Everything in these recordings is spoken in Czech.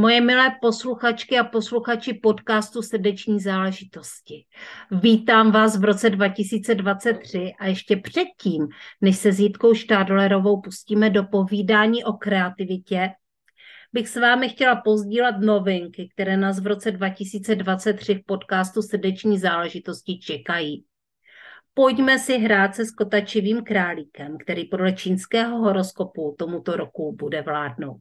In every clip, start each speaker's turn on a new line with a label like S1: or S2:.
S1: Moje milé posluchačky a posluchači podcastu Srdeční záležitosti. Vítám vás v roce 2023 a ještě předtím, než se s Jitkou Štádlerovou pustíme do povídání o kreativitě, bych s vámi chtěla pozdílet novinky, které nás v roce 2023 v podcastu Srdeční záležitosti čekají. Pojďme si hrát se skotačivým králíkem, který podle čínského horoskopu tomuto roku bude vládnout.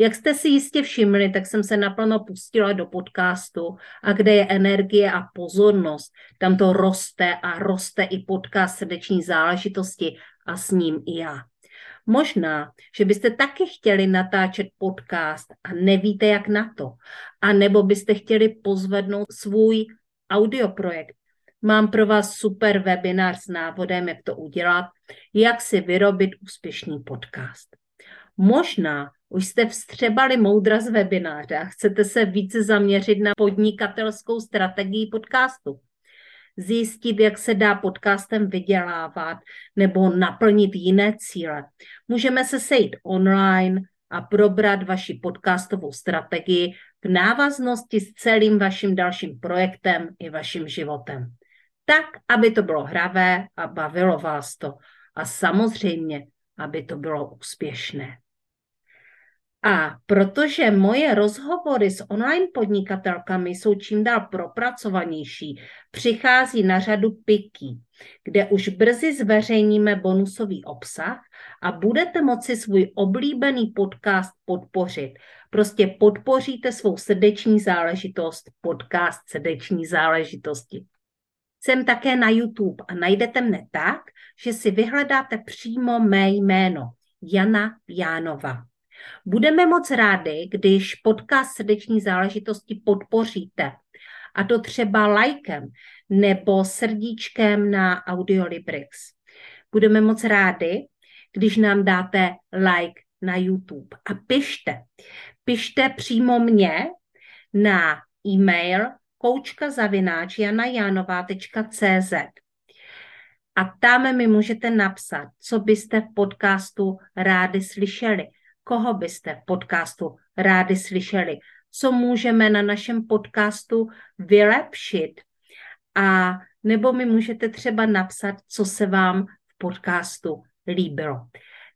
S1: Jak jste si jistě všimli, tak jsem se naplno pustila do podcastu a kde je energie a pozornost, tam to roste a roste i podcast srdeční záležitosti a s ním i já. Možná, že byste taky chtěli natáčet podcast a nevíte, jak na to. A nebo byste chtěli pozvednout svůj audioprojekt. Mám pro vás super webinář s návodem, jak to udělat, jak si vyrobit úspěšný podcast. Možná už jste vstřebali moudra z webináře a chcete se více zaměřit na podnikatelskou strategii podcastu. Zjistit, jak se dá podcastem vydělávat nebo naplnit jiné cíle. Můžeme se sejít online a probrat vaši podcastovou strategii v návaznosti s celým vaším dalším projektem i vaším životem. Tak, aby to bylo hravé a bavilo vás to. A samozřejmě, aby to bylo úspěšné. A protože moje rozhovory s online podnikatelkami jsou čím dál propracovanější, přichází na řadu PIKY, kde už brzy zveřejníme bonusový obsah a budete moci svůj oblíbený podcast podpořit. Prostě podpoříte svou srdeční záležitost, podcast srdeční záležitosti. Jsem také na YouTube a najdete mne tak, že si vyhledáte přímo mé jméno Jana Jánova. Budeme moc rádi, když podcast srdeční záležitosti podpoříte. A to třeba lajkem nebo srdíčkem na Audiolibrix. Budeme moc rádi, když nám dáte like na YouTube. A pište. Pište přímo mě na e-mail koučkazavináč.janajanová.cz a tam mi můžete napsat, co byste v podcastu rádi slyšeli koho byste v podcastu rádi slyšeli, co můžeme na našem podcastu vylepšit a nebo mi můžete třeba napsat, co se vám v podcastu líbilo.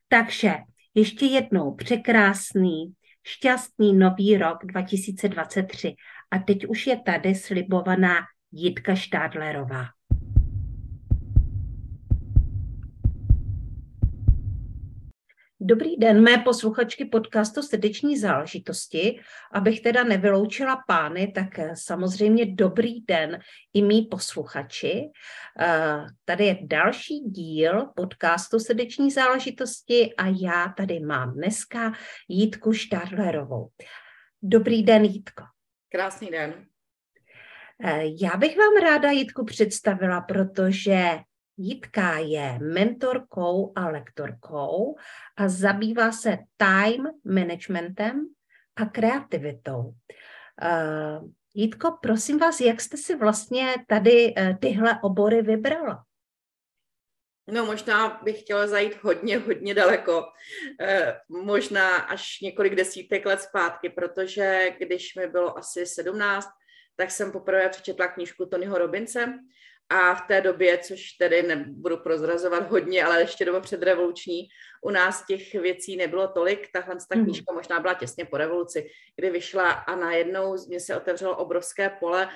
S1: Takže ještě jednou překrásný, šťastný nový rok 2023 a teď už je tady slibovaná Jitka Štádlerová. Dobrý den, mé posluchačky podcastu Srdeční záležitosti. Abych teda nevyloučila pány, tak eh, samozřejmě dobrý den i mý posluchači. Eh, tady je další díl podcastu Srdeční záležitosti a já tady mám dneska Jítku Štádlerovou. Dobrý den, Jítko.
S2: Krásný den.
S1: Eh, já bych vám ráda Jítku představila, protože Jitka je mentorkou a lektorkou a zabývá se time managementem a kreativitou. Uh, Jitko, prosím vás, jak jste si vlastně tady uh, tyhle obory vybrala?
S2: No možná bych chtěla zajít hodně, hodně daleko, e, možná až několik desítek let zpátky, protože když mi bylo asi 17, tak jsem poprvé přečetla knížku Tonyho Robince a v té době, což tedy nebudu prozrazovat hodně, ale ještě doba předrevoluční, u nás těch věcí nebylo tolik. Tahle ta mhm. knížka možná byla těsně po revoluci, kdy vyšla a najednou mě se otevřelo obrovské pole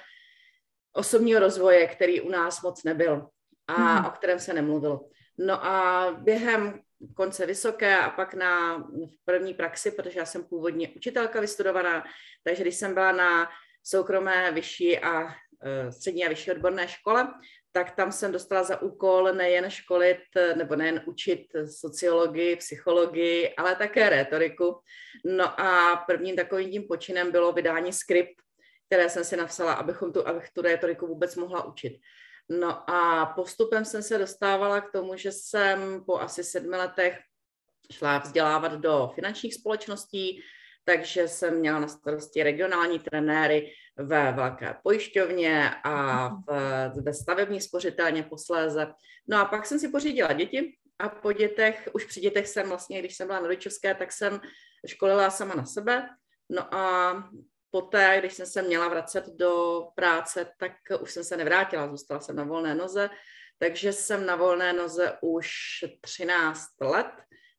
S2: osobního rozvoje, který u nás moc nebyl a hmm. o kterém se nemluvilo. No a během konce vysoké a pak na v první praxi, protože já jsem původně učitelka vystudovaná, takže když jsem byla na soukromé vyšší a Eh, střední a vyšší odborné škole, tak tam jsem dostala za úkol nejen školit, nebo nejen učit sociologii, psychologii, ale také rétoriku. No a prvním takovým tím počinem bylo vydání skript, které jsem si napsala, abychom tu, abych tu rétoriku vůbec mohla učit. No a postupem jsem se dostávala k tomu, že jsem po asi sedmi letech šla vzdělávat do finančních společností, takže jsem měla na starosti regionální trenéry ve velké pojišťovně a v, ve stavební spořitelně posléze. No a pak jsem si pořídila děti a po dětech, už při dětech jsem vlastně, když jsem byla na rodičovské, tak jsem školila sama na sebe. No a poté, když jsem se měla vracet do práce, tak už jsem se nevrátila, zůstala jsem na volné noze, takže jsem na volné noze už 13 let,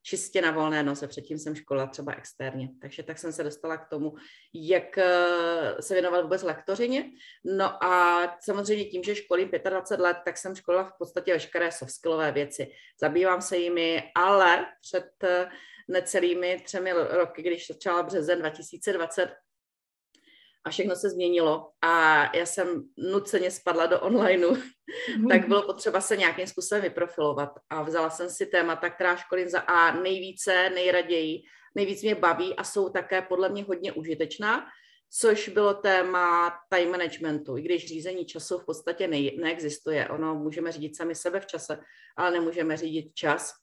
S2: čistě na volné noze, předtím jsem školila třeba externě, takže tak jsem se dostala k tomu, jak eh, se věnovat vůbec lektořině. No a samozřejmě tím, že školím 25 let, tak jsem školila v podstatě veškeré soft skillové věci. Zabývám se jimi, ale před eh, necelými třemi roky, když začala březen 2020, a všechno se změnilo a já jsem nuceně spadla do onlineu, tak bylo potřeba se nějakým způsobem vyprofilovat a vzala jsem si témata, která školím za A nejvíce, nejraději, nejvíc mě baví a jsou také podle mě hodně užitečná, což bylo téma time managementu, i když řízení času v podstatě ne, neexistuje. Ono můžeme řídit sami sebe v čase, ale nemůžeme řídit čas.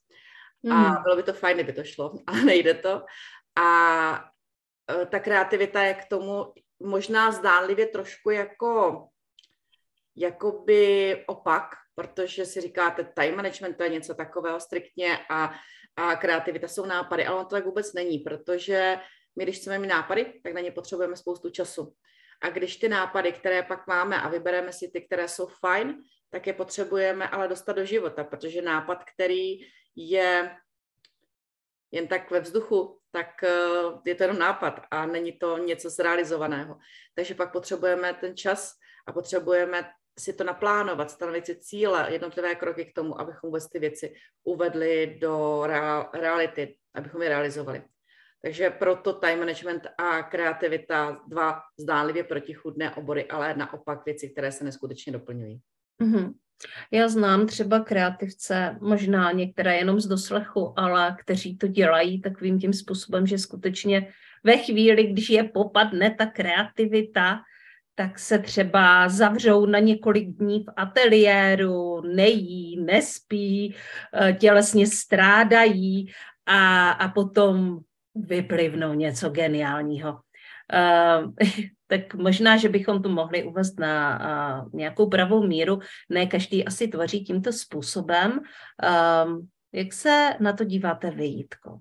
S2: Mm. A mhm. bylo by to fajn, kdyby to šlo, ale nejde to. A e, ta kreativita je k tomu možná zdánlivě trošku jako jakoby opak, protože si říkáte, time management to je něco takového striktně a, a kreativita jsou nápady, ale on to tak vůbec není, protože my, když chceme mít nápady, tak na ně potřebujeme spoustu času. A když ty nápady, které pak máme a vybereme si ty, které jsou fajn, tak je potřebujeme ale dostat do života, protože nápad, který je jen tak ve vzduchu, tak eh, je to jenom nápad a není to něco zrealizovaného. Takže pak potřebujeme ten čas a potřebujeme si to naplánovat, stanovit si cíle, jednotlivé kroky k tomu, abychom vůbec ty věci uvedli do reality, abychom je realizovali. Takže proto time management a kreativita, dva zdánlivě protichudné obory, ale naopak věci, které se neskutečně doplňují.
S1: Mm-hmm. Já znám třeba kreativce, možná některé jenom z doslechu, ale kteří to dělají takovým tím způsobem, že skutečně ve chvíli, když je popadne ta kreativita, tak se třeba zavřou na několik dní v ateliéru, nejí, nespí, eh, tělesně strádají a, a potom vyplivnou něco geniálního. Uh, tak možná, že bychom to mohli uvést na nějakou pravou míru. Ne každý asi tvoří tímto způsobem. Um, jak se na to díváte vy, Jitko?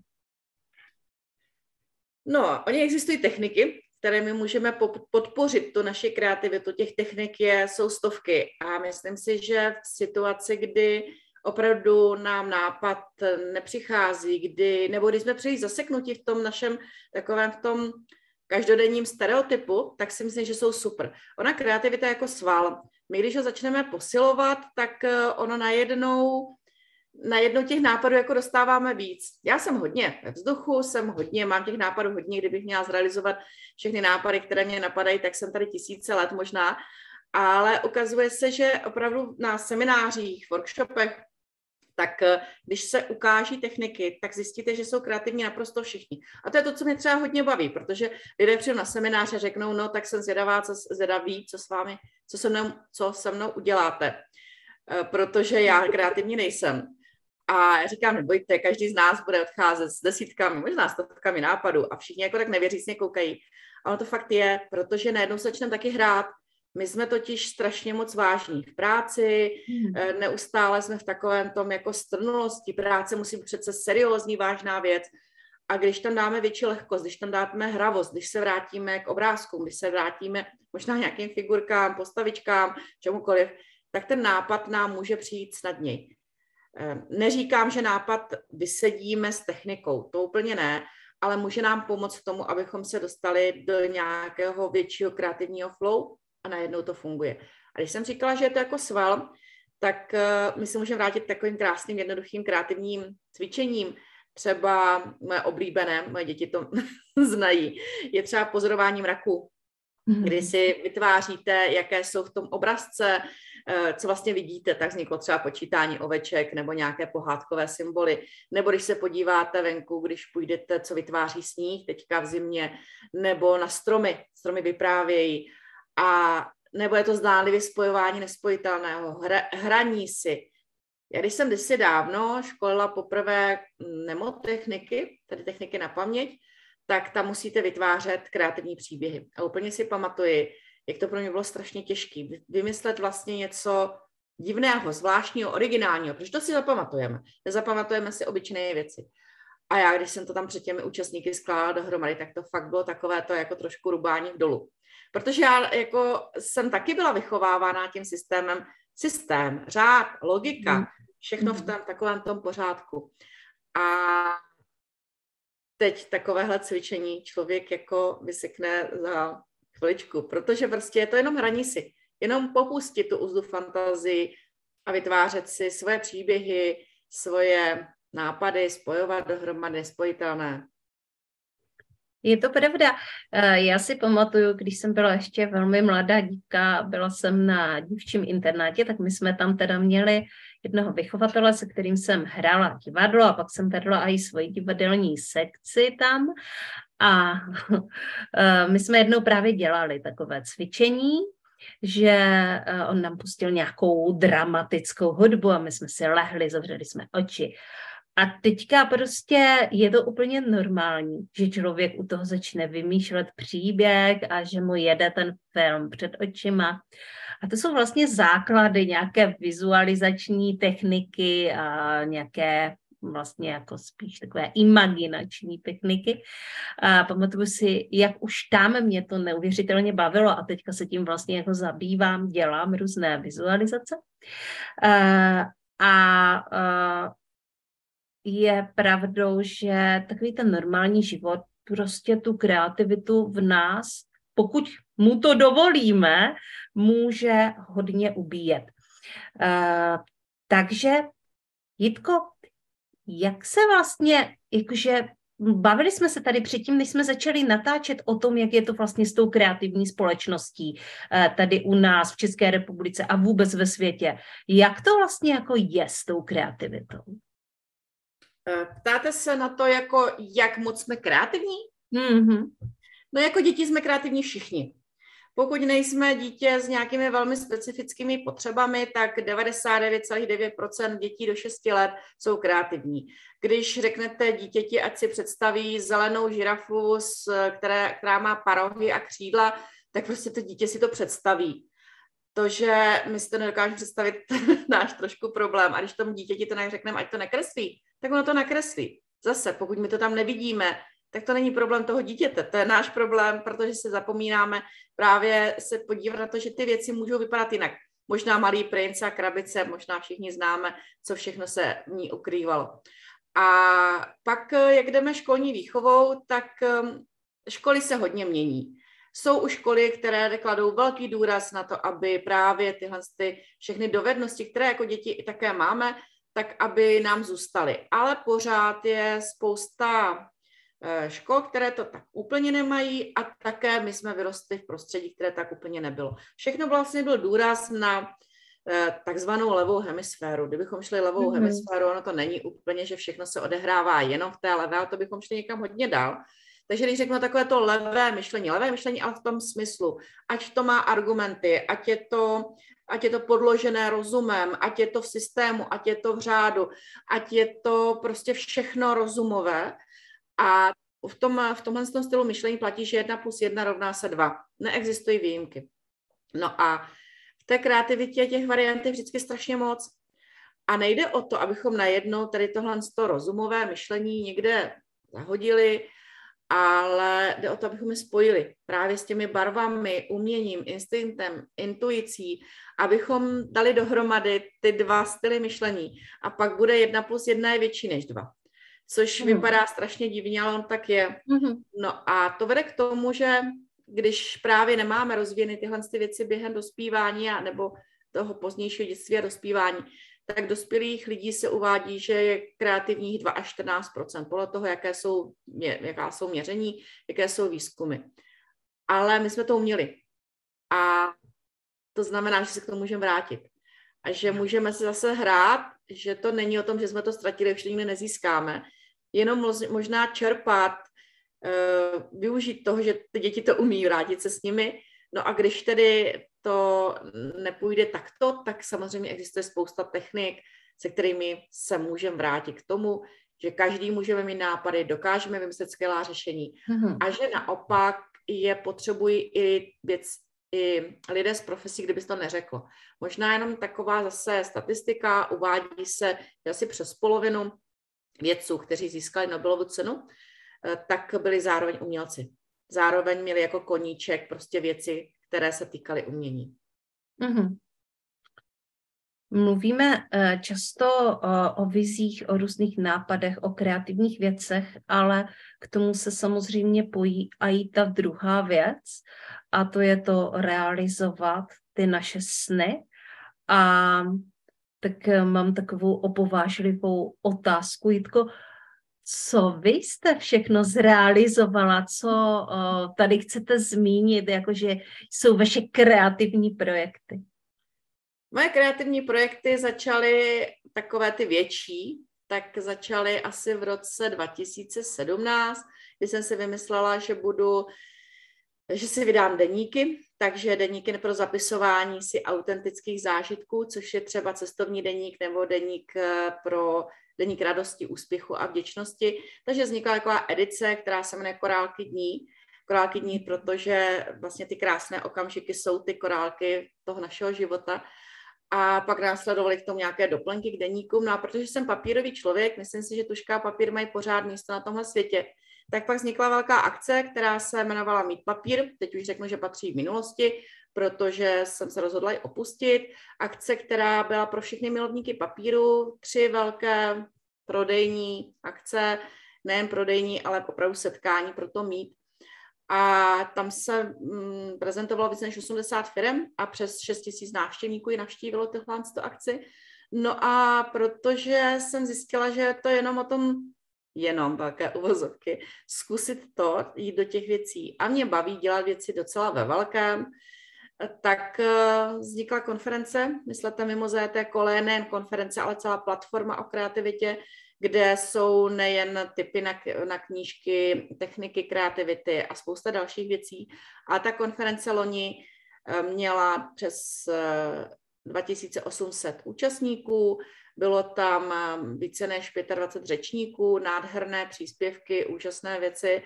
S2: No, oni existují techniky, které my můžeme podpořit tu naši kreativitu. Těch technik je, jsou stovky a myslím si, že v situaci, kdy opravdu nám nápad nepřichází, kdy, nebo když jsme příliš zaseknutí v tom našem takovém v tom každodenním stereotypu, tak si myslím, že jsou super. Ona kreativita je jako sval. My, když ho začneme posilovat, tak eh, ono najednou najednou těch nápadů jako dostáváme víc. Já jsem hodně ve vzduchu, jsem hodně, mám těch nápadů hodně, kdybych měla zrealizovat všechny nápady, které mě napadají, tak jsem tady tisíce let možná, ale ukazuje se, že opravdu na seminářích, workshopech, tak eh, když se ukáží techniky, tak zjistíte, že jsou kreativní naprosto všichni. A to je to, co mě třeba hodně baví, protože lidé přijdu na seminář a řeknou, no tak jsem zvědavá, co, zvědavý, co s vámi, co se mnou, co se mnou uděláte, eh, protože já kreativní nejsem. A já říkám, nebojte, každý z nás bude odcházet s desítkami, možná stovkami nápadů a všichni jako tak nevěřícně koukají. Ale to fakt je, protože najednou začneme taky hrát, my jsme totiž strašně moc vážní v práci, hmm. neustále jsme v takovém tom jako strnulosti. Práce musí být přece seriózní, vážná věc. A když tam dáme větší lehkost, když tam dáme hravost, když se vrátíme k obrázkům, když se vrátíme možná nějakým figurkám, postavičkám, čemukoliv, tak ten nápad nám může přijít snadněji. Eh, neříkám, že nápad vysedíme s technikou, to úplně ne, ale může nám pomoct v tomu, abychom se dostali do nějakého většího kreativního flow, a najednou to funguje. A když jsem říkala, že je to jako sval, tak uh, my se můžeme vrátit takovým krásným, jednoduchým kreativním cvičením. Třeba moje oblíbené, moje děti to znají, je třeba pozorování mraku, mm-hmm. kdy si vytváříte, jaké jsou v tom obrazce, uh, co vlastně vidíte, tak vzniklo třeba počítání oveček nebo nějaké pohádkové symboly. Nebo když se podíváte venku, když půjdete, co vytváří sníh teďka v zimě, nebo na stromy, stromy vyprávějí a nebo je to zdánlivě spojování nespojitelného, hra, hraní si. Já když jsem kdysi dávno školila poprvé nemotechniky, tedy techniky na paměť, tak tam musíte vytvářet kreativní příběhy. A úplně si pamatuji, jak to pro mě bylo strašně těžké. Vymyslet vlastně něco divného, zvláštního, originálního, protože to si zapamatujeme. Nezapamatujeme si obyčejné věci. A já, když jsem to tam před těmi účastníky skládala dohromady, tak to fakt bylo takové to jako trošku rubání v dolu. Protože já jako jsem taky byla vychovávána tím systémem, systém, řád, logika, mm. všechno v tom takovém tom pořádku. A teď takovéhle cvičení člověk jako vysekne za chviličku, protože prostě je to jenom hraní si. Jenom popustit tu úzdu fantazii a vytvářet si svoje příběhy, svoje nápady, spojovat dohromady, spojitelné.
S1: Je to pravda. Eh, já si pamatuju, když jsem byla ještě velmi mladá dívka, byla jsem na dívčím internátě, tak my jsme tam teda měli jednoho vychovatele, se kterým jsem hrála divadlo a pak jsem vedla i svoji divadelní sekci tam. A eh, my jsme jednou právě dělali takové cvičení, že eh, on nám pustil nějakou dramatickou hudbu a my jsme si lehli, zavřeli jsme oči a teďka prostě je to úplně normální, že člověk u toho začne vymýšlet příběh a že mu jede ten film před očima. A to jsou vlastně základy nějaké vizualizační techniky a nějaké vlastně jako spíš takové imaginační techniky. A pamatuju si, jak už tam mě to neuvěřitelně bavilo a teďka se tím vlastně jako zabývám, dělám různé vizualizace. A, a, a je pravdou, že takový ten normální život prostě tu kreativitu v nás, pokud mu to dovolíme, může hodně ubíjet. Uh, takže, Jitko, jak se vlastně, jakože bavili jsme se tady předtím, než jsme začali natáčet o tom, jak je to vlastně s tou kreativní společností uh, tady u nás v České republice a vůbec ve světě. Jak to vlastně jako je s tou kreativitou?
S2: Eh, ptáte se na to, jako jak moc jsme kreativní? Mm-hmm. No jako děti jsme kreativní všichni. Pokud nejsme dítě s nějakými velmi specifickými potřebami, tak 99,9% dětí do 6 let jsou kreativní. Když řeknete dítěti, ať si představí zelenou žirafu, které, která má parohy a křídla, tak prostě to dítě si to představí. To, že my si to nedokážeme představit, náš trošku problém. A když tomu dítěti to řekneme, ať to nekreslí, tak ono to nakreslí. Zase, pokud my to tam nevidíme, tak to není problém toho dítěte, to je náš problém, protože se zapomínáme právě se podívat na to, že ty věci můžou vypadat jinak. Možná malý princ a krabice, možná všichni známe, co všechno se v ní ukrývalo. A pak, jak jdeme školní výchovou, tak um, školy se hodně mění. Jsou už školy, které kladou velký důraz na to, aby právě tyhle ty všechny dovednosti, které jako děti i také máme, tak aby nám zůstaly. Ale pořád je spousta eh, škol, které to tak úplně nemají a také my jsme vyrostli v prostředí, které tak úplně nebylo. Všechno vlastně byl důraz na eh, takzvanou levou hemisféru. Kdybychom šli levou mm-hmm. hemisféru, ono to není úplně, že všechno se odehrává jenom v té levé, ale to bychom šli někam hodně dál. Takže když řeknu takové to levé myšlení, levé myšlení, ale v tom smyslu, ať to má argumenty, ať je to ať je to podložené rozumem, ať je to v systému, ať je to v řádu, ať je to prostě všechno rozumové. A v, tom, v tomhle stylu myšlení platí, že jedna plus jedna rovná se dva. Neexistují výjimky. No a v té kreativitě těch variant je vždycky strašně moc. A nejde o to, abychom najednou tady tohle rozumové myšlení někde zahodili ale jde o to, abychom je spojili právě s těmi barvami, uměním, instinktem, intuicí, abychom dali dohromady ty dva styly myšlení a pak bude jedna plus jedna je větší než dva. Což mm. vypadá strašně divně, ale on tak je. Mm. No a to vede k tomu, že když právě nemáme rozvíjeny tyhle ty věci během dospívání a nebo toho pozdějšího dětství a dospívání, tak dospělých lidí se uvádí, že je kreativních 2 až 14 podle toho, jaké jsou, jaká jsou měření, jaké jsou výzkumy. Ale my jsme to uměli. A to znamená, že se k tomu můžeme vrátit. A že můžeme se zase hrát, že to není o tom, že jsme to ztratili, už nikdy nezískáme. Jenom možná čerpat, eh, využít toho, že ty děti to umí, vrátit se s nimi. No a když tedy to nepůjde takto, tak samozřejmě existuje spousta technik, se kterými se můžeme vrátit k tomu, že každý můžeme mít nápady, dokážeme vymyslet skvělá řešení mm-hmm. a že naopak je potřebují i věc, i lidé z profesí, kdyby to neřeklo. Možná jenom taková zase statistika, uvádí se, že asi přes polovinu vědců, kteří získali Nobelovu cenu, eh, tak byli zároveň umělci. Zároveň měli jako koníček prostě věci, které se týkaly umění. Mm-hmm.
S1: Mluvíme eh, často o, o vizích, o různých nápadech, o kreativních věcech, ale k tomu se samozřejmě pojí a i ta druhá věc, a to je to realizovat ty naše sny. A tak eh, mám takovou opovážlivou otázku, Jitko, co vy jste všechno zrealizovala, co tady chcete zmínit, jakože jsou vaše kreativní projekty?
S2: Moje kreativní projekty začaly takové ty větší, tak začaly asi v roce 2017, kdy jsem si vymyslela, že budu, že si vydám deníky, takže deníky pro zapisování si autentických zážitků, což je třeba cestovní deník nebo deník eh, pro deník radosti, úspěchu a vděčnosti. Takže vznikla taková edice, která se jmenuje Korálky dní. Korálky dní, protože vlastně ty krásné okamžiky jsou ty korálky toho našeho života. A pak následovaly k tomu nějaké doplenky k deníkům. No a protože jsem papírový člověk, myslím si, že tuška a papír mají pořád místo na tomhle světě, tak pak vznikla velká akce, která se jmenovala Mít papír. Teď už řeknu, že patří v minulosti, protože jsem se rozhodla i opustit. Akce, která byla pro všechny milovníky papíru, tři velké prodejní akce, nejen prodejní, ale opravdu setkání pro to mít. A tam se mm, prezentovalo více než 80 firm a přes 6 tisíc návštěvníků ji navštívilo tyhle akci. No a protože jsem zjistila, že to je jenom o tom, jenom velké uvozovky, zkusit to, jít do těch věcí. A mě baví dělat věci docela ve velkém, tak eh, vznikla konference, myslete mimo ZT kole, nejen konference, ale celá platforma o kreativitě, kde jsou nejen typy na, na knížky, techniky kreativity a spousta dalších věcí. A ta konference loni eh, měla přes 2800 eh, účastníků, bylo tam více než 25 řečníků, nádherné příspěvky, úžasné věci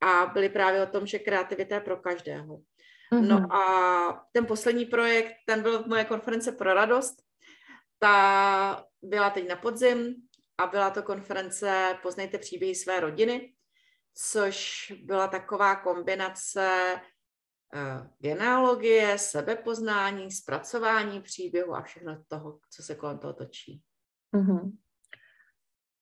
S2: a byly právě o tom, že kreativita je pro každého. Mm-hmm. No a ten poslední projekt, ten byl v moje konference pro radost. Ta byla teď na podzim a byla to konference Poznejte příběhy své rodiny, což byla taková kombinace uh, genealogie, sebepoznání, zpracování příběhu a všechno toho, co se kolem toho točí. Mm-hmm.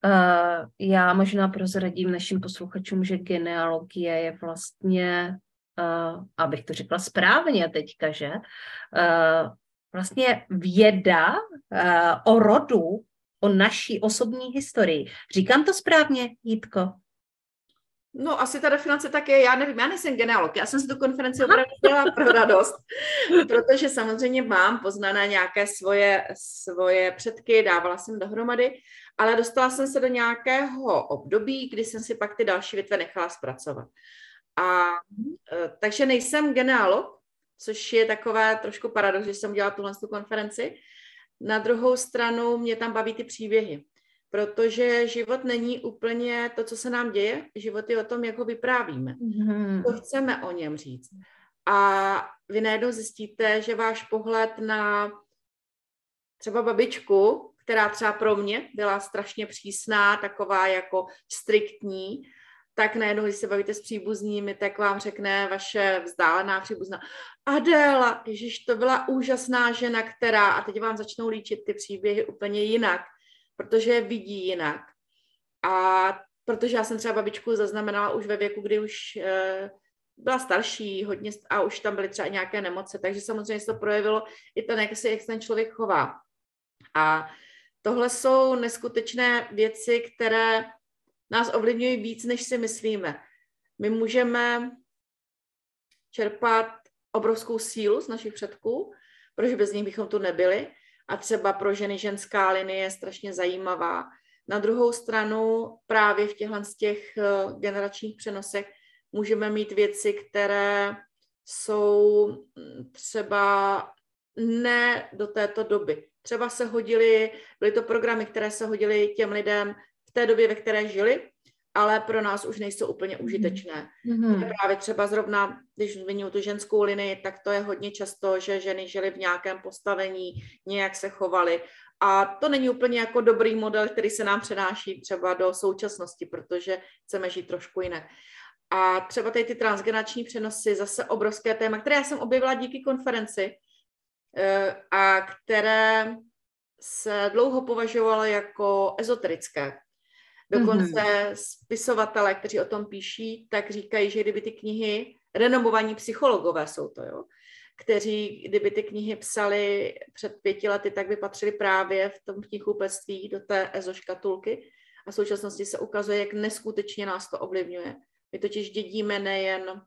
S1: Uh, já možná prozradím našim posluchačům, že genealogie je vlastně uh, abych to řekla správně teďka, že uh, vlastně věda uh, o rodu, o naší osobní historii. Říkám to správně, Jitko?
S2: No, asi ta definice tak je, já nevím, já nejsem genealog, já jsem si tu konferenci opravdu dělala pro radost, protože samozřejmě mám poznané nějaké svoje, svoje předky, dávala jsem dohromady, ale dostala jsem se do nějakého období, kdy jsem si pak ty další větve nechala zpracovat. A e, takže nejsem genealog, což je takové trošku paradox, že jsem udělala tuhle konferenci. Na druhou stranu mě tam baví ty příběhy, protože život není úplně to, co se nám děje, život je o tom, jak ho vyprávíme, mm-hmm. co chceme o něm říct. A vy najednou zjistíte, že váš pohled na třeba babičku, která třeba pro mě byla strašně přísná, taková jako striktní, tak najednou, když se bavíte s příbuznými, tak vám řekne vaše vzdálená příbuzná Adéla, ježiš, to byla úžasná žena, která, a teď vám začnou líčit ty příběhy úplně jinak, protože je vidí jinak. A protože já jsem třeba babičku zaznamenala už ve věku, kdy už e, byla starší hodně a už tam byly třeba nějaké nemoce, takže samozřejmě se to projevilo i to, jak se jak ten člověk chová. A tohle jsou neskutečné věci, které nás ovlivňují víc, než si myslíme. My můžeme čerpat obrovskou sílu z našich předků, protože bez nich bychom tu nebyli. A třeba pro ženy ženská linie je strašně zajímavá. Na druhou stranu právě v těchto z těch eh, generačních přenosech můžeme mít věci, které jsou hm, třeba ne do této doby. Třeba se hodily, byly to programy, které se hodily těm lidem v té době, ve které žili, ale pro nás už nejsou úplně mhm. užitečné. Mm-hmm. Právě třeba zrovna, když zmiňuji tu ženskou linii, tak to je hodně často, že ženy žily v nějakém postavení, nějak se chovaly A to není úplně jako dobrý model, který se nám přenáší třeba do současnosti, protože chceme žít trošku jinak. A třeba tady ty transgenerační přenosy, zase obrovské téma, které já jsem objevila díky konferenci eh, a které se dlouho považovalo jako ezoterické. Dokonce mm-hmm. spisovatele, kteří o tom píší, tak říkají, že kdyby ty knihy, renomovaní psychologové jsou to, jo, kteří, kdyby ty knihy psali před pěti lety, tak by patřili právě v tom knihkupectví do té ezoškatulky. A v současnosti se ukazuje, jak neskutečně nás to ovlivňuje. My totiž dědíme nejen,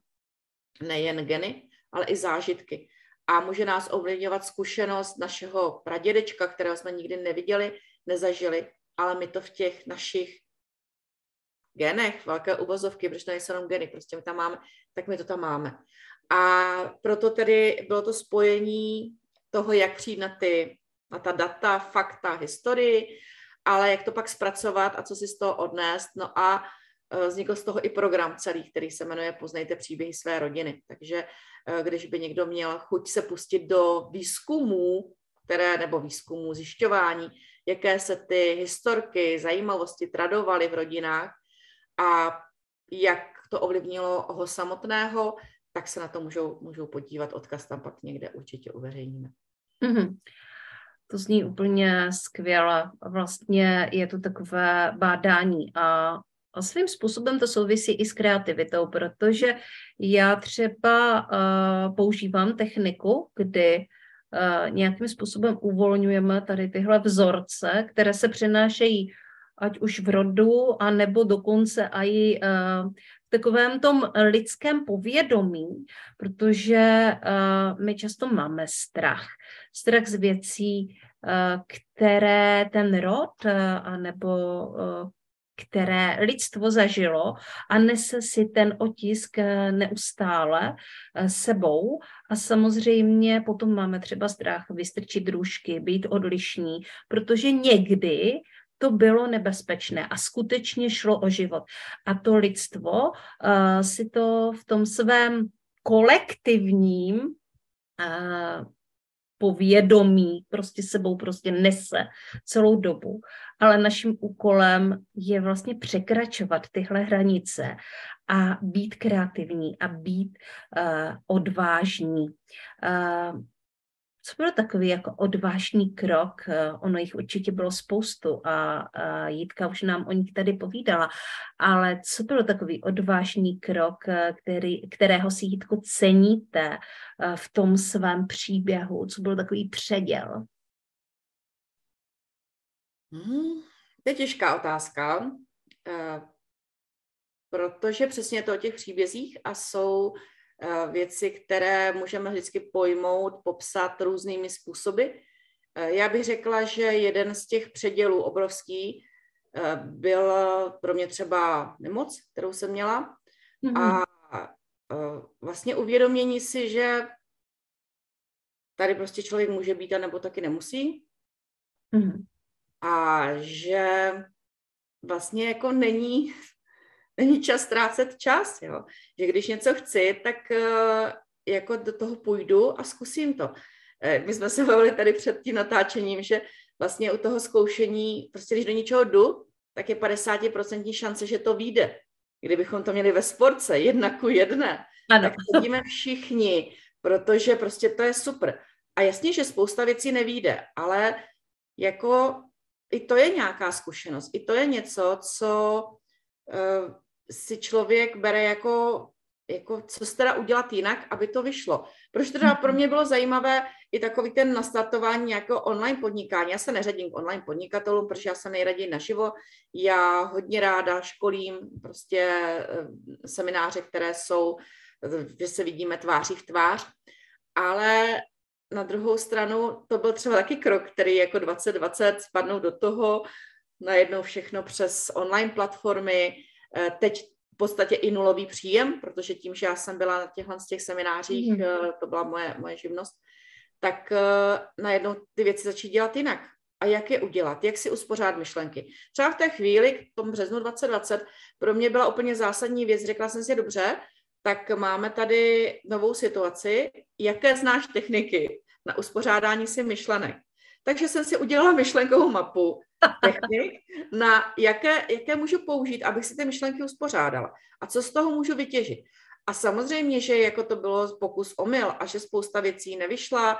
S2: nejen geny, ale i zážitky. A může nás ovlivňovat zkušenost našeho pradědečka, kterého jsme nikdy neviděli, nezažili, ale my to v těch našich genech, velké uvozovky, protože to nejsou jenom geny, prostě my tam máme, tak my to tam máme. A proto tedy bylo to spojení toho, jak přijít na, ty, na ta data, fakta, historii, ale jak to pak zpracovat a co si z toho odnést. No a e, vznikl z toho i program celý, který se jmenuje Poznejte příběhy své rodiny. Takže e, když by někdo měl chuť se pustit do výzkumů, které, nebo výzkumů, zjišťování, jaké se ty historky, zajímavosti tradovaly v rodinách a jak to ovlivnilo ho samotného, tak se na to můžou, můžou podívat. Odkaz tam pak někde určitě uveřejníme.
S1: Mm-hmm. To zní úplně skvěle. Vlastně je to takové bádání a a svým způsobem to souvisí i s kreativitou, protože já třeba uh, používám techniku, kdy uh, nějakým způsobem uvolňujeme tady tyhle vzorce, které se přenášejí ať už v rodu, a nebo dokonce i uh, takovém tom lidském povědomí, protože uh, my často máme strach. Strach z věcí, uh, které ten rod, anebo které lidstvo zažilo a nese si ten otisk neustále sebou. A samozřejmě potom máme třeba strach vystrčit růžky, být odlišní, protože někdy to bylo nebezpečné a skutečně šlo o život. A to lidstvo uh, si to v tom svém kolektivním uh, povědomí prostě sebou prostě nese celou dobu. Ale naším úkolem je vlastně překračovat tyhle hranice a být kreativní a být uh, odvážní. Uh, co byl takový jako odvážný krok? Eh, ono jich určitě bylo spoustu a, a Jitka už nám o nich tady povídala, ale co byl takový odvážný krok, eh, který, kterého si Jitko ceníte eh, v tom svém příběhu? Co byl takový předěl?
S2: Hmm, to je těžká otázka, protože přesně to o těch příbězích a jsou věci, které můžeme vždycky pojmout, popsat různými způsoby. Eh, já bych řekla, že jeden z těch předělů obrovský eh, byl pro mě třeba nemoc, kterou jsem měla. Mm-hmm. A vlastně uvědomění si, že tady prostě člověk může být a nebo taky nemusí. Mm-hmm. A že vlastně jako není není čas ztrácet čas, jo. Že když něco chci, tak eh, jako do toho půjdu a zkusím to. Eh, my jsme se bavili tady před tím natáčením, že vlastně u toho zkoušení, prostě když do něčeho jdu, tak je 50% šance, že to vyjde. Kdybychom to měli ve sportce, jedna ku jedné, ano. tak chodíme všichni, protože prostě to je super. A jasně, že spousta věcí nevíde, ale jako i to je nějaká zkušenost, i to je něco, co si člověk bere jako, jako co se teda udělat jinak, aby to vyšlo. Proč teda pro mě bylo zajímavé i takový ten nastartování nějakého online podnikání. Já se neřadím k online podnikatelům, protože já se nejraději naživo. Já hodně ráda školím prostě eh, semináře, které jsou, že se vidíme tváří v tvář, ale na druhou stranu to byl třeba taky krok, který jako 2020 spadnou do toho, najednou všechno přes online platformy, Eh, teď v podstatě i nulový příjem, protože tím, že já jsem byla na těchhle z těch seminářích, mm. to byla moje, moje živnost, tak eh, najednou ty věci začít dělat jinak. A jak je udělat? Jak si uspořádat myšlenky? Třeba v té chvíli, k tomu březnu 2020, pro mě byla úplně zásadní věc. Řekla jsem si, dobře, tak máme tady novou situaci. Jaké znáš techniky na uspořádání si myšlenek? Takže jsem si udělala myšlenkovou mapu technik, na jaké, jaké můžu použít, abych si ty myšlenky uspořádala. A co z toho můžu vytěžit. A samozřejmě, že jako to bylo pokus omyl a že spousta věcí nevyšla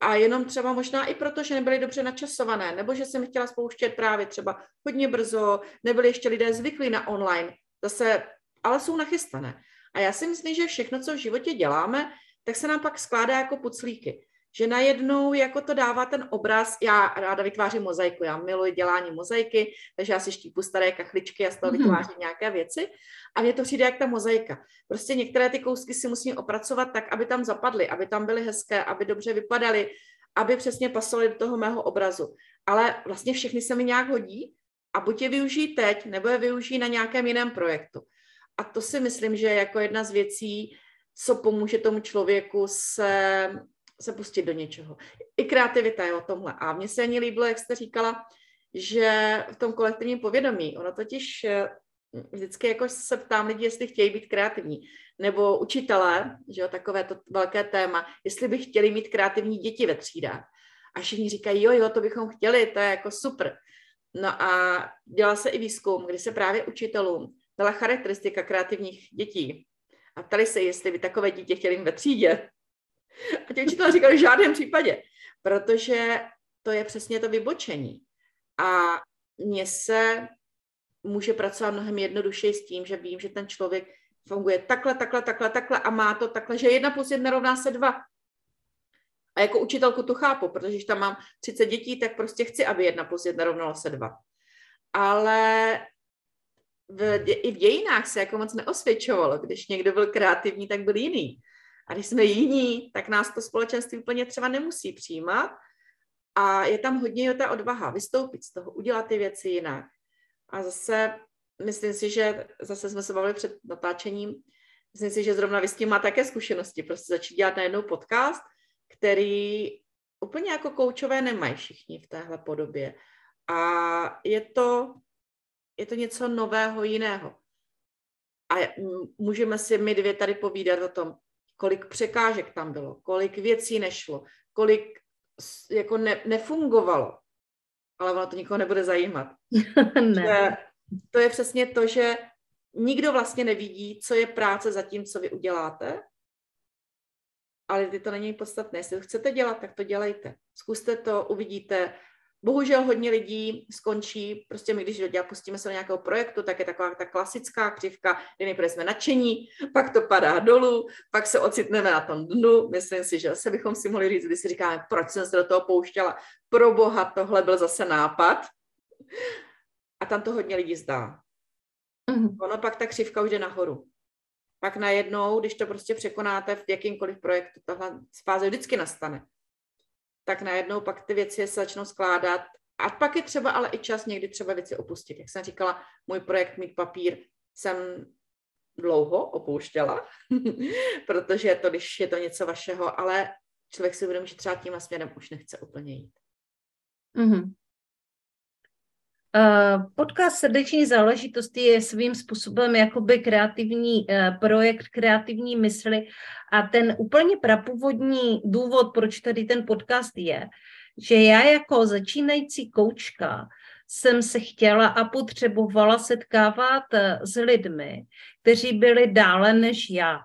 S2: a jenom třeba možná i proto, že nebyly dobře načasované, nebo že jsem chtěla spouštět právě třeba hodně brzo, nebyli ještě lidé zvyklí na online, zase, ale jsou nachystané. A já si myslím, že všechno, co v životě děláme, tak se nám pak skládá jako puclíky že najednou jako to dává ten obraz, já ráda vytvářím mozaiku, já miluji dělání mozaiky, takže já si štípu staré kachličky a z toho mm-hmm. vytvářím nějaké věci a mně to přijde jak ta mozaika. Prostě některé ty kousky si musím opracovat tak, aby tam zapadly, aby tam byly hezké, aby dobře vypadaly, aby přesně pasovaly do toho mého obrazu. Ale vlastně všechny se mi nějak hodí a buď je využijí teď, nebo je využijí na nějakém jiném projektu. A to si myslím, že je jako jedna z věcí, co pomůže tomu člověku se se pustit do něčeho. I kreativita je o tomhle. A mně se ani líbilo, jak jste říkala, že v tom kolektivním povědomí, ono totiž eh, vždycky jako se ptám lidí, jestli chtějí být kreativní. Nebo učitelé, že jo, takové to velké téma, jestli by chtěli mít kreativní děti ve třídách. A všichni říkají, jo, jo, to bychom chtěli, to je jako super. No a dělal se i výzkum, kdy se právě učitelům dala charakteristika kreativních dětí. A ptali se, jestli by takové dítě chtěli mít ve třídě. A ti učitelé říkali v žádném případě, protože to je přesně to vybočení. A mně se může pracovat mnohem jednodušeji s tím, že vím, že ten člověk funguje takhle, takhle, takhle, takhle a má to takhle, že jedna plus jedna rovná se dva. A jako učitelku to chápu, protože když tam mám 30 dětí, tak prostě chci, aby jedna plus jedna rovnala se dva. Ale v, i v dějinách se jako moc neosvědčovalo. Když někdo byl kreativní, tak byl jiný. A když jsme jiní, tak nás to společenství úplně třeba nemusí přijímat. A je tam hodně ta odvaha vystoupit z toho, udělat ty věci jinak. A zase myslím si, že zase jsme se bavili před natáčením, myslím si, že zrovna vy s tím má také zkušenosti, prostě začít dělat najednou podcast, který úplně jako koučové nemají všichni v téhle podobě. A je to, je to něco nového, jiného. A můžeme si my dvě tady povídat o tom, kolik překážek tam bylo, kolik věcí nešlo, kolik jako ne, nefungovalo. Ale ono to nikoho nebude zajímat. ne. Že to je přesně to, že nikdo vlastně nevidí, co je práce za tím, co vy uděláte, ale ty to není podstatné. Jestli to chcete dělat, tak to dělejte. Zkuste to, uvidíte, Bohužel hodně lidí skončí, prostě my, když pustíme se do nějakého projektu, tak je taková ta klasická křivka, kdy nejprve jsme nadšení, pak to padá dolů, pak se ocitneme na tom dnu. Myslím si, že se bychom si mohli říct, když si říkáme, proč jsem se do toho pouštěla. Pro boha, tohle byl zase nápad. A tam to hodně lidí zdá. Mm-hmm. Ono pak ta křivka už jde nahoru. Pak najednou, když to prostě překonáte v jakýmkoliv projektu, tahle fáze vždycky nastane tak najednou pak ty věci se začnou skládat. A pak je třeba ale i čas někdy třeba věci opustit. Jak jsem říkala, můj projekt Mít papír jsem dlouho opouštěla, protože to, když je to něco vašeho, ale člověk si uvědomí, že třeba tím směrem už nechce úplně jít. Mm-hmm.
S1: Eh, podcast Srdeční záležitosti je svým způsobem jakoby kreativní eh, projekt kreativní mysli a ten úplně prapůvodní důvod, proč tady ten podcast je, že já jako začínající koučka jsem se chtěla a potřebovala setkávat eh, s lidmi, kteří byli dále než já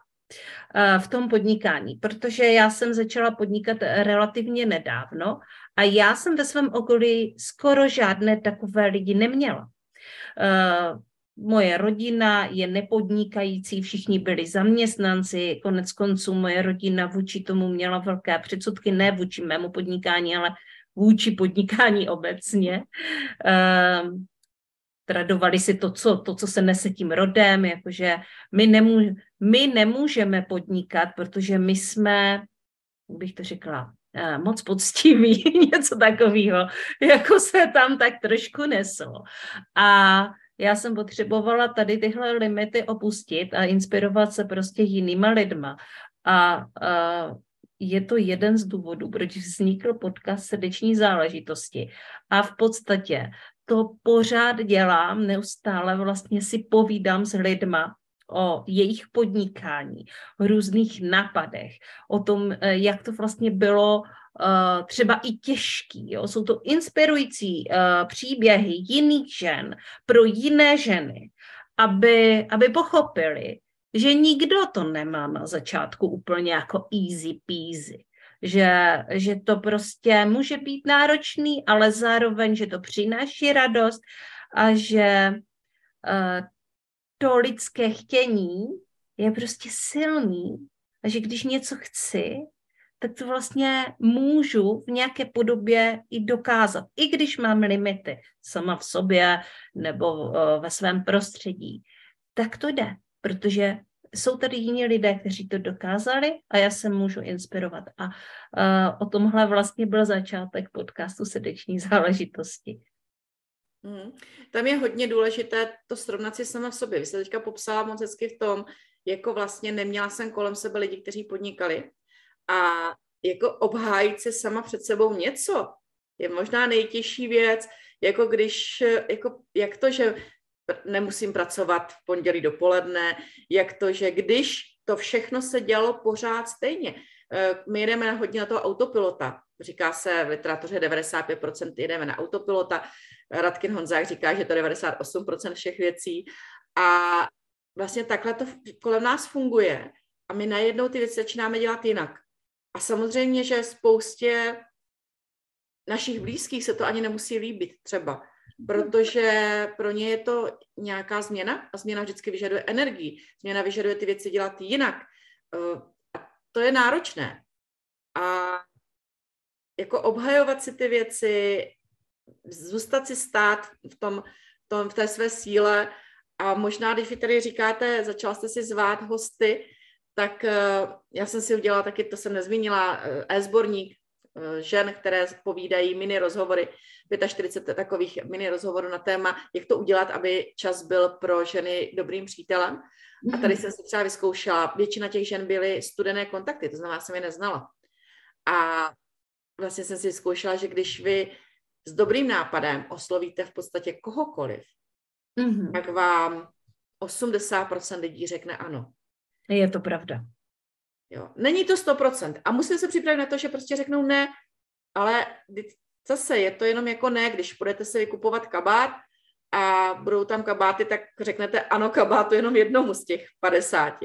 S1: v tom podnikání, protože já jsem začala podnikat relativně nedávno a já jsem ve svém okolí skoro žádné takové lidi neměla. Uh, moje rodina je nepodnikající, všichni byli zaměstnanci, konec konců moje rodina vůči tomu měla velké předsudky, ne vůči mému podnikání, ale vůči podnikání obecně. Uh, tradovali si to co, to, co se nese tím rodem, jakože my, nemů, my nemůžeme podnikat, protože my jsme, jak bych to řekla, moc poctivý, něco takového, jako se tam tak trošku neslo. A já jsem potřebovala tady tyhle limity opustit a inspirovat se prostě jinýma lidma. A, a je to jeden z důvodů, proč vznikl podcast srdeční záležitosti. A v podstatě to pořád dělám, neustále vlastně si povídám s lidma, o jejich podnikání, o různých nápadech, o tom, eh, jak to vlastně bylo uh, třeba i těžký. Jo? Jsou to inspirující uh, příběhy jiných žen pro jiné ženy, aby, aby pochopili, že nikdo to nemá na začátku úplně jako easy peasy. Že, že to prostě může být náročný, ale zároveň, že to přináší radost a že uh, to lidské chtění je prostě silný a že když něco chci, tak to vlastně můžu v nějaké podobě i dokázat, i když mám limity sama v sobě nebo uh, ve svém prostředí, tak to jde, protože jsou tady jiní lidé, kteří to dokázali a já se můžu inspirovat. A uh, o tomhle vlastně byl začátek podcastu Srdeční záležitosti.
S2: Mm. Tam je hodně důležité to srovnat si sama v sobě. Vy jste teďka popsala moc hezky v tom, jako vlastně neměla jsem kolem sebe lidi, kteří podnikali a jako obhájit se sama před sebou něco je možná nejtěžší věc, jako když, jako, jak to, že nemusím pracovat v pondělí dopoledne, jak to, že když to všechno se dělo pořád stejně. Eh, my jedeme hodně na toho autopilota. Říká se v literatuře 95% jedeme na autopilota. Radkin Honzák říká, že to 98% všech věcí. A vlastně takhle to kolem nás funguje. A my najednou ty věci začínáme dělat jinak. A samozřejmě, že spoustě našich blízkých se to ani nemusí líbit třeba protože pro ně je to nějaká změna a změna vždycky vyžaduje energii. Změna vyžaduje ty věci dělat jinak. Eh, a to je náročné. A jako obhajovat si ty věci, zůstat si stát v, tom, v, tom, v té své síle a možná, když vy tady říkáte, začala jste si zvát hosty, tak uh, já jsem si udělala taky, to jsem nezmínila, e-zborník uh, žen, které povídají mini rozhovory 45 takových mini rozhovorů na téma, jak to udělat, aby čas byl pro ženy dobrým přítelem. A tady mhm. jsem se třeba vyzkoušela, většina těch žen byly studené kontakty, to znamená, jsem je neznala. A vlastně jsem si zkoušela, že když vy s dobrým nápadem oslovíte v podstatě kohokoliv, mm-hmm. tak vám 80% lidí řekne ano.
S1: Je to pravda.
S2: Jo. Není to 100%. A musím se připravit na to, že prostě řeknou ne, ale Zase je to jenom jako ne, když budete si vykupovat kabát a budou tam kabáty, tak řeknete ano kabátu jenom jednomu z těch 50.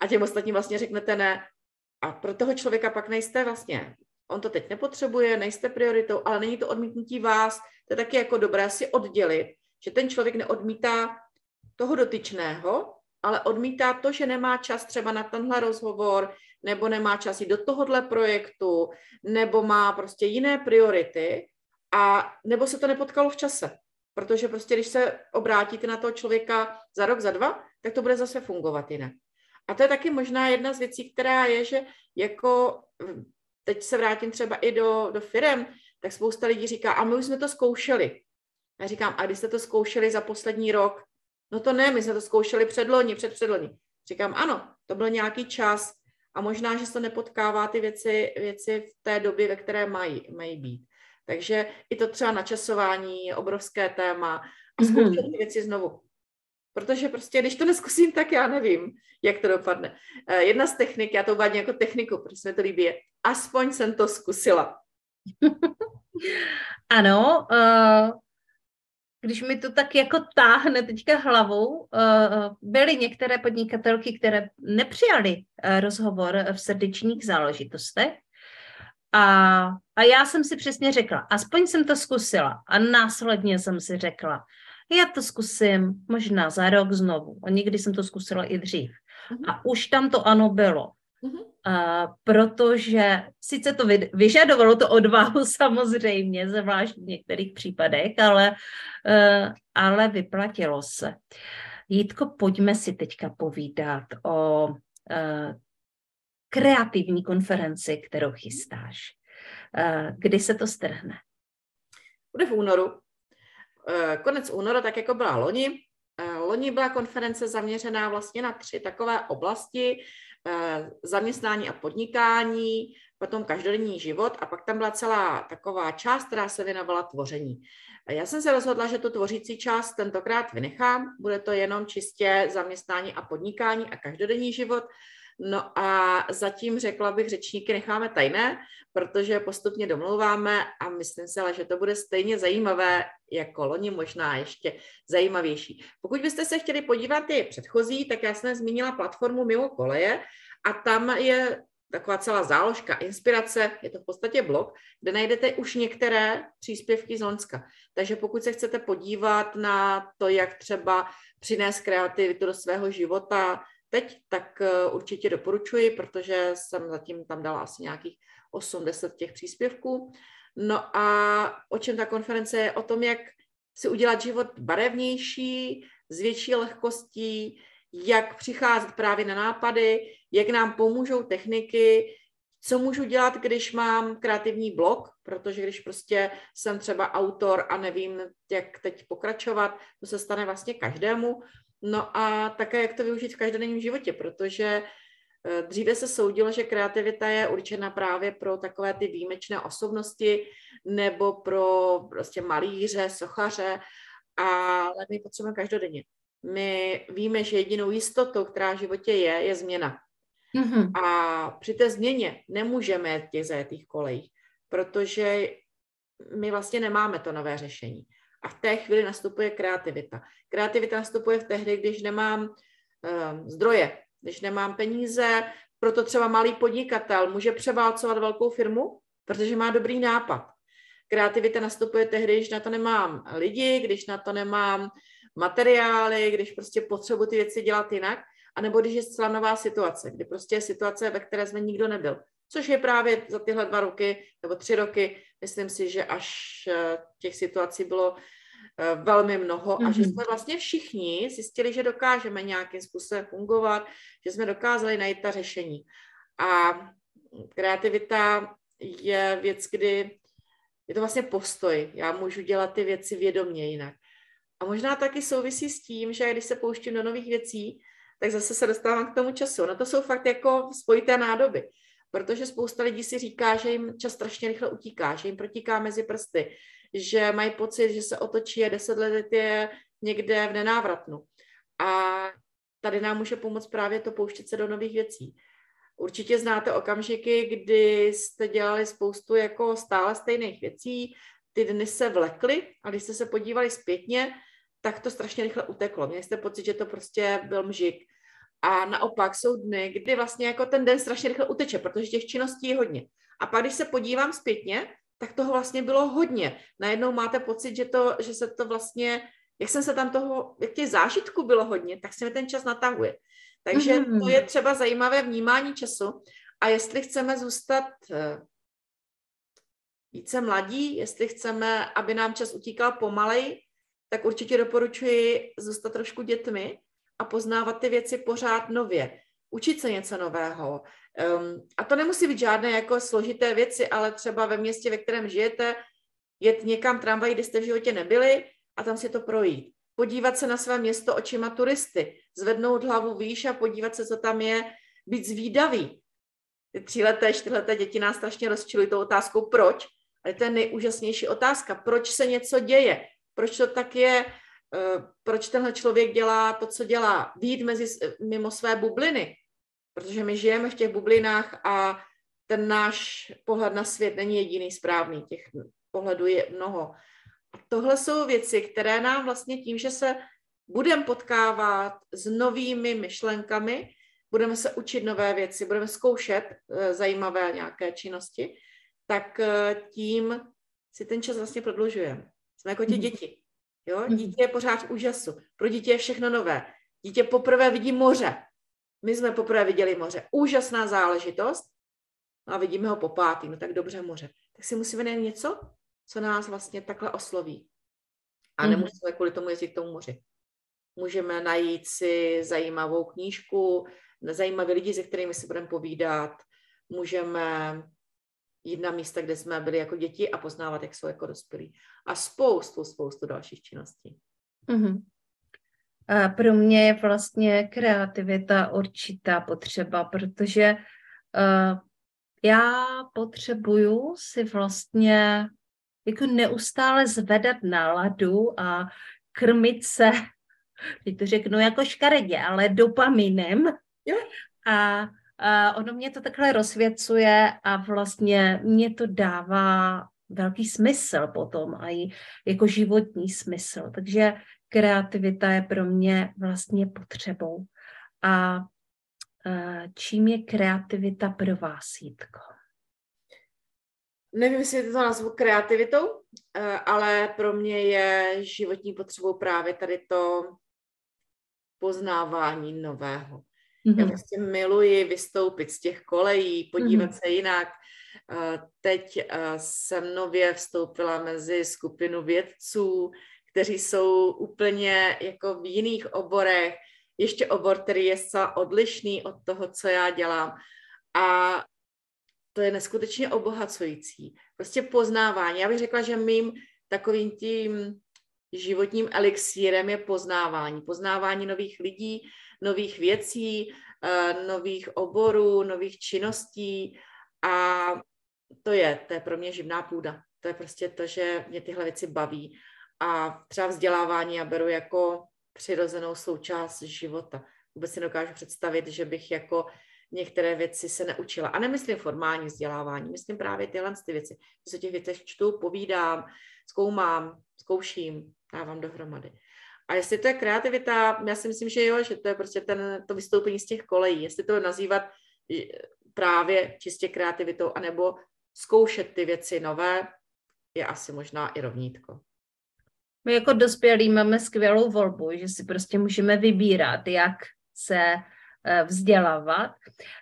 S2: A těm ostatním vlastně řeknete ne. A pro toho člověka pak nejste vlastně, on to teď nepotřebuje, nejste prioritou, ale není to odmítnutí vás. To je taky jako dobré si oddělit, že ten člověk neodmítá toho dotyčného, ale odmítá to, že nemá čas třeba na tenhle rozhovor, nebo nemá čas jít do tohohle projektu, nebo má prostě jiné priority, a nebo se to nepotkalo v čase. Protože prostě, když se obrátíte na toho člověka za rok, za dva, tak to bude zase fungovat jinak. A to je taky možná jedna z věcí, která je, že jako teď se vrátím třeba i do, do firem, tak spousta lidí říká, a my už jsme to zkoušeli. Já říkám, a když jste to zkoušeli za poslední rok? No to ne, my jsme to zkoušeli předloni, před předloni. Říkám, ano, to byl nějaký čas a možná, že se nepotkává ty věci, věci v té době, ve které mají, mají být. Takže i to třeba načasování je obrovské téma a mhm. zkoušet ty věci znovu. Protože prostě, když to neskusím, tak já nevím, jak to dopadne. Eh, jedna z technik, já to uvádím jako techniku, protože se mi to líbí, je, aspoň jsem to zkusila.
S1: ano, uh, když mi to tak jako táhne teďka hlavou, uh, byly některé podnikatelky, které nepřijali uh, rozhovor v srdečních záležitostech a, a já jsem si přesně řekla, aspoň jsem to zkusila a následně jsem si řekla, já to zkusím možná za rok znovu. A někdy jsem to zkusila i dřív. Uh-huh. A už tam to ano bylo. Uh-huh. Uh, protože sice to vyžadovalo to odvahu samozřejmě, zvlášť v některých případech, ale, uh, ale vyplatilo se. Jítko, pojďme si teďka povídat o uh, kreativní konferenci, kterou chystáš. Uh, kdy se to strhne?
S2: Bude v únoru. Konec února, tak jako byla loni. Loni byla konference zaměřená vlastně na tři takové oblasti Eh, zaměstnání a podnikání, potom každodenní život a pak tam byla celá taková část, která se věnovala tvoření. Já jsem se rozhodla, že tu tvořící část tentokrát vynechám, bude to jenom čistě zaměstnání a podnikání a každodenní život. No a zatím řekla bych, řečníky necháme tajné, protože postupně domlouváme a myslím si ale, že to bude stejně zajímavé jako loni, možná ještě zajímavější. Pokud byste se chtěli podívat ty předchozí, tak já jsem zmínila platformu Mimo koleje a tam je taková celá záložka, inspirace, je to v podstatě blog, kde najdete už některé příspěvky z Lonska. Takže pokud se chcete podívat na to, jak třeba přinést kreativitu do svého života teď, tak eh, určitě doporučuji, protože jsem zatím tam dala asi nějakých 80 těch příspěvků. No a o čem ta konference je? O tom, jak si udělat život barevnější, s větší lehkostí, jak přicházet právě na nápady, jak nám pomůžou techniky, co můžu dělat, když mám kreativní blog, protože když prostě jsem třeba autor a nevím, jak teď pokračovat, to se stane vlastně každému. No a také, jak to využít v každodenním životě, protože eh, dříve se soudilo, že kreativita je určena právě pro takové ty výjimečné osobnosti nebo pro prostě malíře, sochaře, ale my potřebujeme každodenně. My víme, že jedinou jistotou, která v životě je, je změna. Mm-hmm. A při té změně nemůžeme jet těch zajetých kolejích, protože my vlastně nemáme to nové řešení. A v té chvíli nastupuje kreativita. Kreativita nastupuje v té hry, když nemám uh, zdroje, když nemám peníze, proto třeba malý podnikatel může převálcovat velkou firmu, protože má dobrý nápad. Kreativita nastupuje tehdy, když na to nemám lidi, když na to nemám materiály, když prostě potřebuji ty věci dělat jinak, anebo když je zcela nová situace, kdy prostě je situace, ve které jsme nikdo nebyl. Což je právě za tyhle dva roky nebo tři roky, myslím si, že až eh, těch situací bylo eh, velmi mnoho mm-hmm. a že mhm. jsme vlastně všichni zjistili, že dokážeme nějakým způsobem fungovat, že jsme dokázali najít ta řešení. A kreativita je věc, kdy je to vlastně postoj. Já můžu dělat ty věci vědomě jinak. A možná taky souvisí s tím, že když se pouštím do nových věcí, tak zase se dostávám k tomu času. No to jsou fakt jako spojité nádoby, protože spousta lidí si říká, že jim čas strašně rychle utíká, že jim protíká mezi prsty, že mají pocit, že se otočí a deset let je někde v nenávratnu. A tady nám může pomoct právě to pouštět se do nových věcí. Určitě znáte okamžiky, kdy jste dělali spoustu jako stále stejných věcí, ty dny se vlekly a když jste se podívali zpětně, tak to strašně rychle uteklo. Měli jste pocit, že to prostě byl mžik. A naopak jsou dny, kdy vlastně jako ten den strašně rychle uteče, protože těch činností je hodně. A pak, když se podívám zpětně, tak toho vlastně bylo hodně. Najednou máte pocit, že, to, že se to vlastně, jak jsem se tam toho, jak těch zážitků bylo hodně, tak se mi ten čas natahuje. Takže mm-hmm. to je třeba zajímavé vnímání času. A jestli chceme zůstat eh, více mladí, jestli chceme, aby nám čas utíkal pomalej, tak určitě doporučuji zůstat trošku dětmi a poznávat ty věci pořád nově. Učit se něco nového. Um, a to nemusí být žádné jako složité věci, ale třeba ve městě, ve kterém žijete, jet někam tramvají, kde jste v životě nebyli a tam si to projít. Podívat se na své město očima turisty, zvednout hlavu výš a podívat se, co tam je, být zvídavý. Ty tříleté, čtyřleté děti nás strašně rozčilují tou otázkou proč, ale to je nejúžasnější otázka. Proč se něco děje? Proč to tak je? Eh, proč tenhle člověk dělá to, co dělá? Vít mezi, mimo své bubliny. Protože my žijeme v těch bublinách a ten náš pohled na svět není jediný správný. Těch pohledů je mnoho. A tohle jsou věci, které nám vlastně tím, že se budeme potkávat s novými myšlenkami, budeme se učit nové věci, budeme zkoušet uh, zajímavé nějaké činnosti, tak eh, tím si ten čas vlastně prodlužujeme. Jsme jako ti mhm. děti. Jo? Mhm. Dítě je pořád v úžasu. Pro dítě je všechno nové. Dítě poprvé vidí moře. My jsme poprvé viděli moře. Úžasná záležitost. No a vidíme ho po pátý. No tak dobře moře. Tak si musíme najít něco, co nás vlastně takhle osloví. A mhm. nemusíme kvůli tomu jezdit k tomu moři. Můžeme najít si zajímavou knížku, zajímavé lidi, se kterými si budeme povídat. Můžeme jít na místa, kde jsme byli jako děti a poznávat, jak jsou jako dospělí. A spoustu, spoustu dalších činností. Mm-hmm.
S1: A pro mě je vlastně kreativita určitá potřeba, protože uh, já potřebuju si vlastně jako neustále zvedat náladu a krmit se, teď to řeknu jako škaredě, ale dopaminem. Jo. A Uh, ono mě to takhle rozsvěcuje a vlastně mě to dává velký smysl potom a i jako životní smysl. Takže kreativita je pro mě vlastně potřebou. A uh, čím je kreativita pro vás, Jitko?
S2: Nevím, jestli to nazvu kreativitou, eh, ale pro mě je životní potřebou právě tady to poznávání nového. Mm-hmm. Já prostě miluji vystoupit z těch kolejí, podívat mm-hmm. se jinak. Eh, teď eh, jsem nově vstoupila mezi skupinu vědců, kteří jsou úplně jako v jiných oborech, ještě obor, který je zcela odlišný od toho, co já dělám. A to je neskutečně obohacující. Prostě poznávání. Já bych řekla, že mým takovým tím životním elixírem je poznávání. Poznávání nových lidí, nových věcí, eh, nových oborů, nových činností a to je, to je pro mě živná půda. To je prostě to, že mě tyhle věci baví. A třeba vzdělávání já beru jako přirozenou součást života. Vůbec si dokážu představit, že bych jako některé věci se neučila. A nemyslím formální vzdělávání, myslím právě tyhle ty věci. Že se těch věcech čtu, povídám, zkoumám, zkouším, dávám dohromady. A jestli to je kreativita, já si myslím, že jo, že to je prostě ten, to vystoupení z těch kolejí. Jestli to nazývat právě čistě kreativitou, anebo zkoušet ty věci nové, je asi možná i rovnítko.
S1: My jako dospělí máme skvělou volbu, že si prostě můžeme vybírat, jak se Eh, vzdělávat.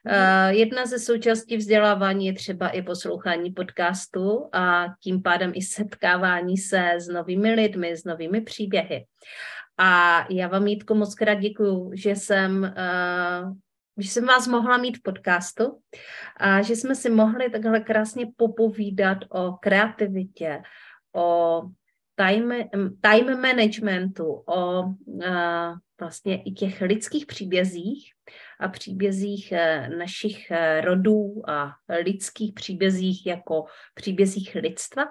S1: Mm. Jedna ze součástí vzdělávání je třeba i poslouchání podcastu a tím pádem i setkávání se s novými lidmi, s novými příběhy. A já vám, Jítko, moc krát děkuju, že jsem, uh, že jsem vás mohla mít v podcastu a že jsme si mohli takhle krásně popovídat o kreativitě, o time, time managementu, o uh, vlastně i těch lidských příbězích a příbězích eh, našich rodů a lidských příbězích jako příbězích lidstva.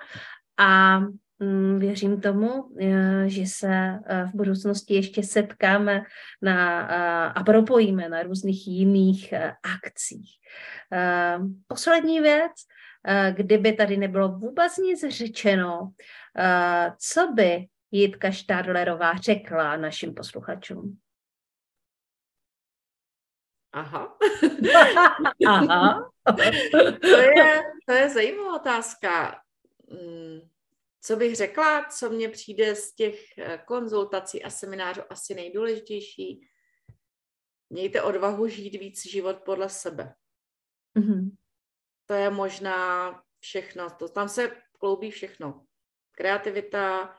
S1: A věřím tomu, eh, že se v budoucnosti ještě setkáme na, a propojíme na různých jiných akcích. Poslední věc, kdyby tady nebylo vůbec nic řečeno, co by Jitka Štádlerová řekla našim posluchačům?
S2: Aha.
S1: Aha.
S2: to, je, to je zajímavá otázka. Co bych řekla, co mně přijde z těch eh, konzultací a seminářů asi nejdůležitější? Mějte odvahu žít víc život podle sebe. Mm-hmm. To je možná všechno. To, tam se kloubí všechno. Kreativita,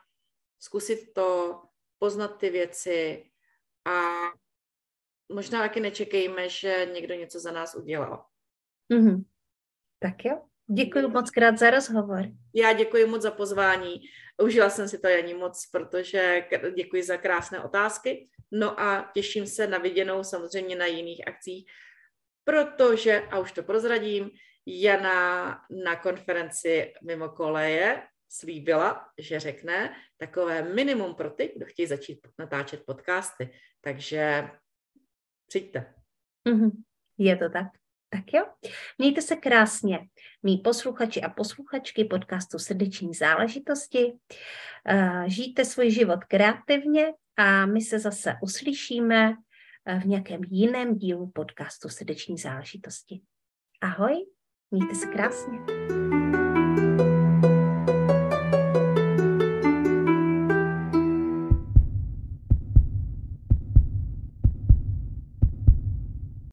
S2: zkusit to, poznat ty věci a možná taky nečekejme, že někdo něco za nás udělal.
S1: Mm-hmm. Tak jo. Děkuji moc krát za rozhovor.
S2: Já děkuji moc za pozvání. Užila jsem si to Janí moc, protože děkuji za krásné otázky. No a těším se na viděnou samozřejmě na jiných akcích, protože, a už to prozradím, Jana na konferenci mimo koleje slíbila, že řekne takové minimum pro ty, kdo chtějí začít natáčet podcasty. Takže přijďte.
S1: Mm-hmm. Je to tak. Tak jo, mějte se krásně, mý posluchači a posluchačky podcastu Srdeční záležitosti. Uh, žijte svůj život kreativně a my se zase uslyšíme eh, v nějakém jiném dílu podcastu Srdeční záležitosti. Ahoj, mějte se krásně.